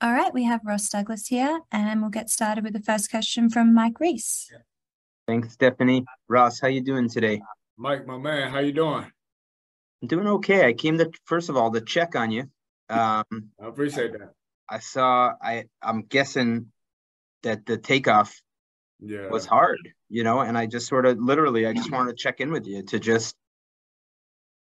All right, we have Ross Douglas here, and we'll get started with the first question from Mike Reiss. Thanks, Stephanie. Ross, how you doing today? Mike, my man, how you doing? I'm doing okay. I came to first of all to check on you. Um, I appreciate that. I saw. I I'm guessing that the takeoff Yeah. was hard, you know, and I just sort of literally, I just wanted to check in with you to just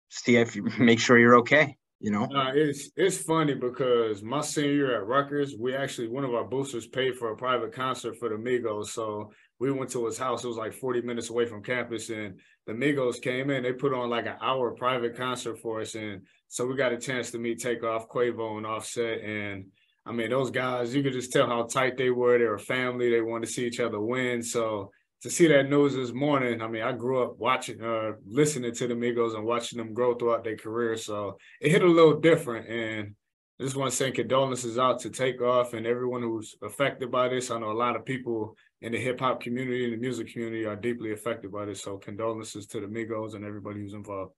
see if you make sure you're okay, you know. Uh, it's it's funny because my senior year at Rutgers, we actually one of our boosters paid for a private concert for the Migos. So we went to his house. It was like 40 minutes away from campus, and the Migos came in. They put on like an hour private concert for us, and so we got a chance to meet Takeoff, Quavo, and Offset. And I mean, those guys, you could just tell how tight they were. They were family. They wanted to see each other win. So to see that news this morning, I mean, I grew up watching, uh, listening to the Migos and watching them grow throughout their career. So it hit a little different. And I just want to send condolences out to Takeoff and everyone who's affected by this. I know a lot of people in the hip hop community and the music community are deeply affected by this. So condolences to the Migos and everybody who's involved.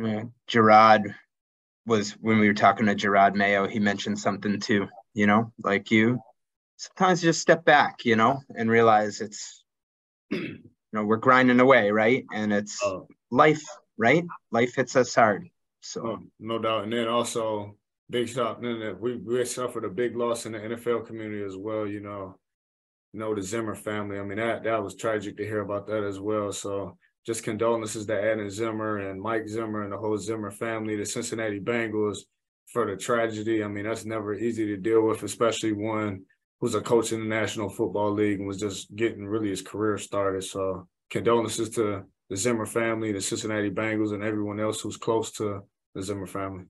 Yeah. Jerod was when we were talking to Jerod Mayo, he mentioned something too, you know, like you sometimes you just step back, you know, and realize it's you know, we're grinding away, right? And it's Uh, life, right? Life hits us hard. So Oh, no doubt. And then also big shout then that we we suffered a big loss in the NFL community as well, you know. You know, the Zimmer family. I mean, that that was tragic to hear about that as well. So just condolences to Adam Zimmer and Mike Zimmer and the whole Zimmer family, the Cincinnati Bengals for the tragedy. I mean, that's never easy to deal with, especially one who's a coach in the National Football League and was just getting really his career started. So condolences to the Zimmer family, the Cincinnati Bengals, and everyone else who's close to the Zimmer family.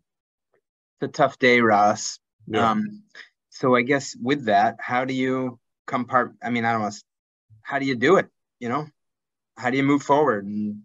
it's a tough day, Ross. Yeah. Um, so I guess with that, how do you come compart? I mean, I don't know. How do you do it? You know, how do you move forward and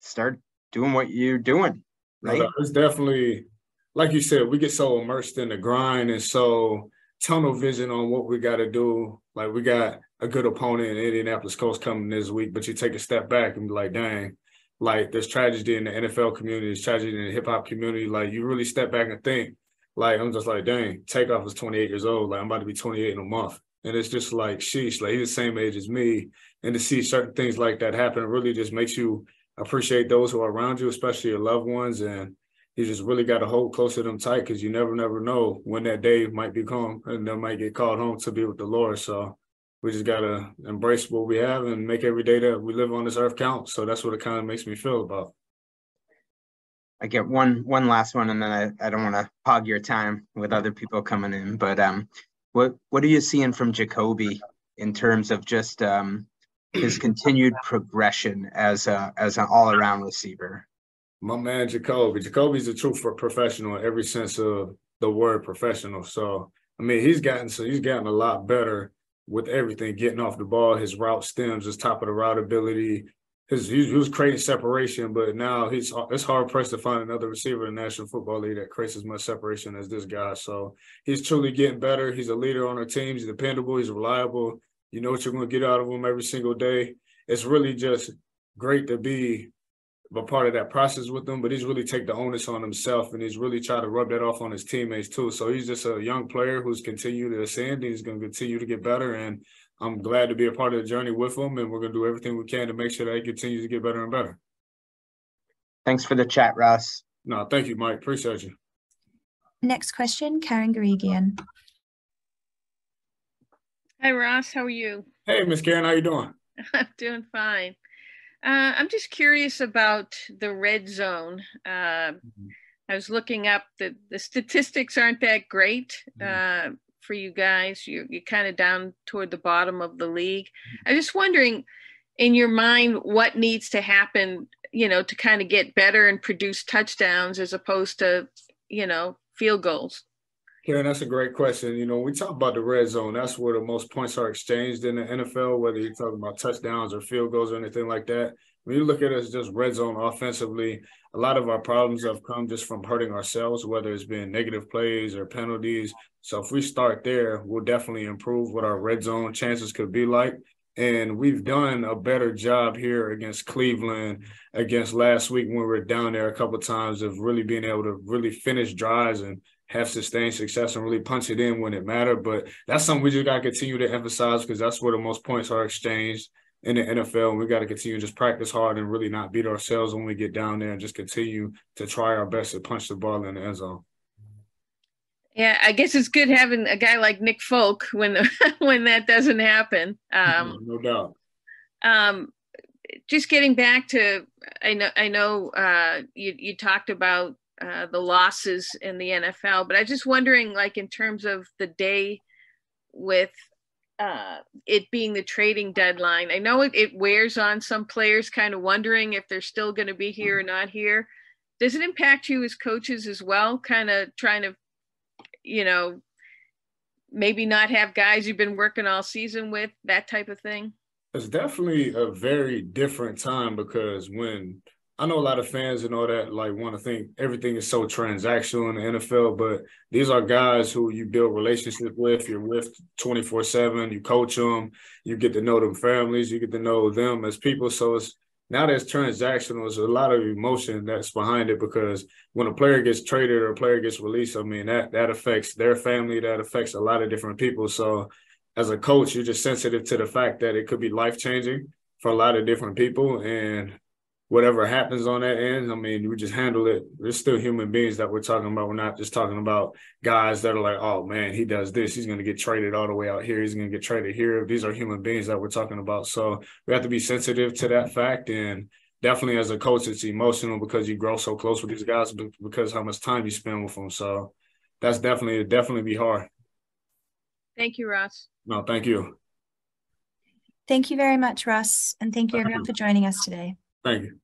start doing what you're doing? Right. doubt. It's definitely, like you said, we get so immersed in the grind and so tunnel vision on what we got to do. Like we got a good opponent in Indianapolis Colts coming this week, but you take a step back and be like, dang, like there's tragedy in the NFL community, there's tragedy in the hip hop community. Like you really step back and think, like I'm just like, dang, Takeoff is 28 years old. Like I'm about to be 28 in a month. And it's just like, sheesh, like he's the same age as me. And to see certain things like that happen really just makes you appreciate those who are around you, especially your loved ones. And you just really got to hold close to them tight because you never, never know when that day might be come and they might get called home to be with the Lord. So we just got to embrace what we have and make every day that we live on this earth count. So that's what it kind of makes me feel about. I get one one last one, and then I, I don't want to hog your time with other people coming in. But um, what what are you seeing from Jakobi in terms of just um his continued progression as a as an all around receiver? My man Jakobi. Jakobi's a true professional in every sense of the word professional. So I mean he's gotten so he's gotten a lot better with everything, getting off the ball, his route stems, his top of the route ability. His he, was creating separation, but now he's it's hard pressed to find another receiver in the National Football League that creates as much separation as this guy. So he's truly getting better. He's a leader on our team. He's dependable. He's reliable. You know what you're going to get out of him every single day. It's really just great to be a part of that process with them, but he's really take the onus on himself and he's really try to rub that off on his teammates too. So he's just a young player who's continued to ascend. And he's going to continue to get better, and I'm glad to be a part of the journey with him. And we're going to do everything we can to make sure that he continues to get better and better. Thanks for the chat, Ross. No, thank you, Mike. Appreciate you. Next question, Karen Guregian. Hi, Ross. How are you? Hey, Miss Karen, how you doing? I'm doing fine. Uh, I'm just curious about the red zone. Uh, I was looking up the the statistics aren't that great uh, for you guys. You're you're kind of down toward the bottom of the league. I'm just wondering, in your mind, what needs to happen, you know, to kind of get better and produce touchdowns as opposed to, you know, field goals. Karen, that's a great question. You know, we talk about the red zone, that's where the most points are exchanged in the NFL, whether you're talking about touchdowns or field goals or anything like that. When you look at us just red zone offensively, a lot of our problems have come just from hurting ourselves, whether it's been negative plays or penalties. So if we start there, we'll definitely improve what our red zone chances could be like. And we've done a better job here against Cleveland, against last week when we were down there a couple times of really being able to really finish drives and have sustained success and really punch it in when it mattered. But that's something we just got to continue to emphasize because that's where the most points are exchanged in the NFL. And we got to continue to just practice hard and really not beat ourselves when we get down there and just continue to try our best to punch the ball in the end zone. Yeah, I guess it's good having a guy like Nick Folk when the, when that doesn't happen. Um, no doubt. Um, just getting back to, I know, I know, uh, you you talked about uh, the losses in the NFL, but I just wondering, like in terms of the day with uh, it being the trading deadline. I know it, it wears on some players, kind of wondering if they're still going to be here or not here. Does it impact you as coaches as well? Kind of trying to, you know, maybe not have guys you've been working all season with, that type of thing? It's definitely a very different time because when I know a lot of fans and all that like want to think everything is so transactional in the NFL, but these are guys who you build relationships with. You're with 24 seven. You coach them. You get to know them families. You get to know them as people. So it's now that's transactional. There's a lot of emotion that's behind it because when a player gets traded or a player gets released, I mean that that affects their family. That affects a lot of different people. So as a coach, you're just sensitive to the fact that it could be life changing for a lot of different people and whatever happens on that end, I mean, we just handle it. There's still human beings that we're talking about. We're not just talking about guys that are like, oh man, he does this. He's going to get traded all the way out here. He's going to get traded here. These are human beings that we're talking about. So we have to be sensitive to that fact. And definitely as a coach, it's emotional because you grow so close with these guys because how much time you spend with them. So that's definitely, definitely be hard. Thank you, Ross. No, thank you. Thank you very much, Russ. And thank you everyone for joining us today. Thank you.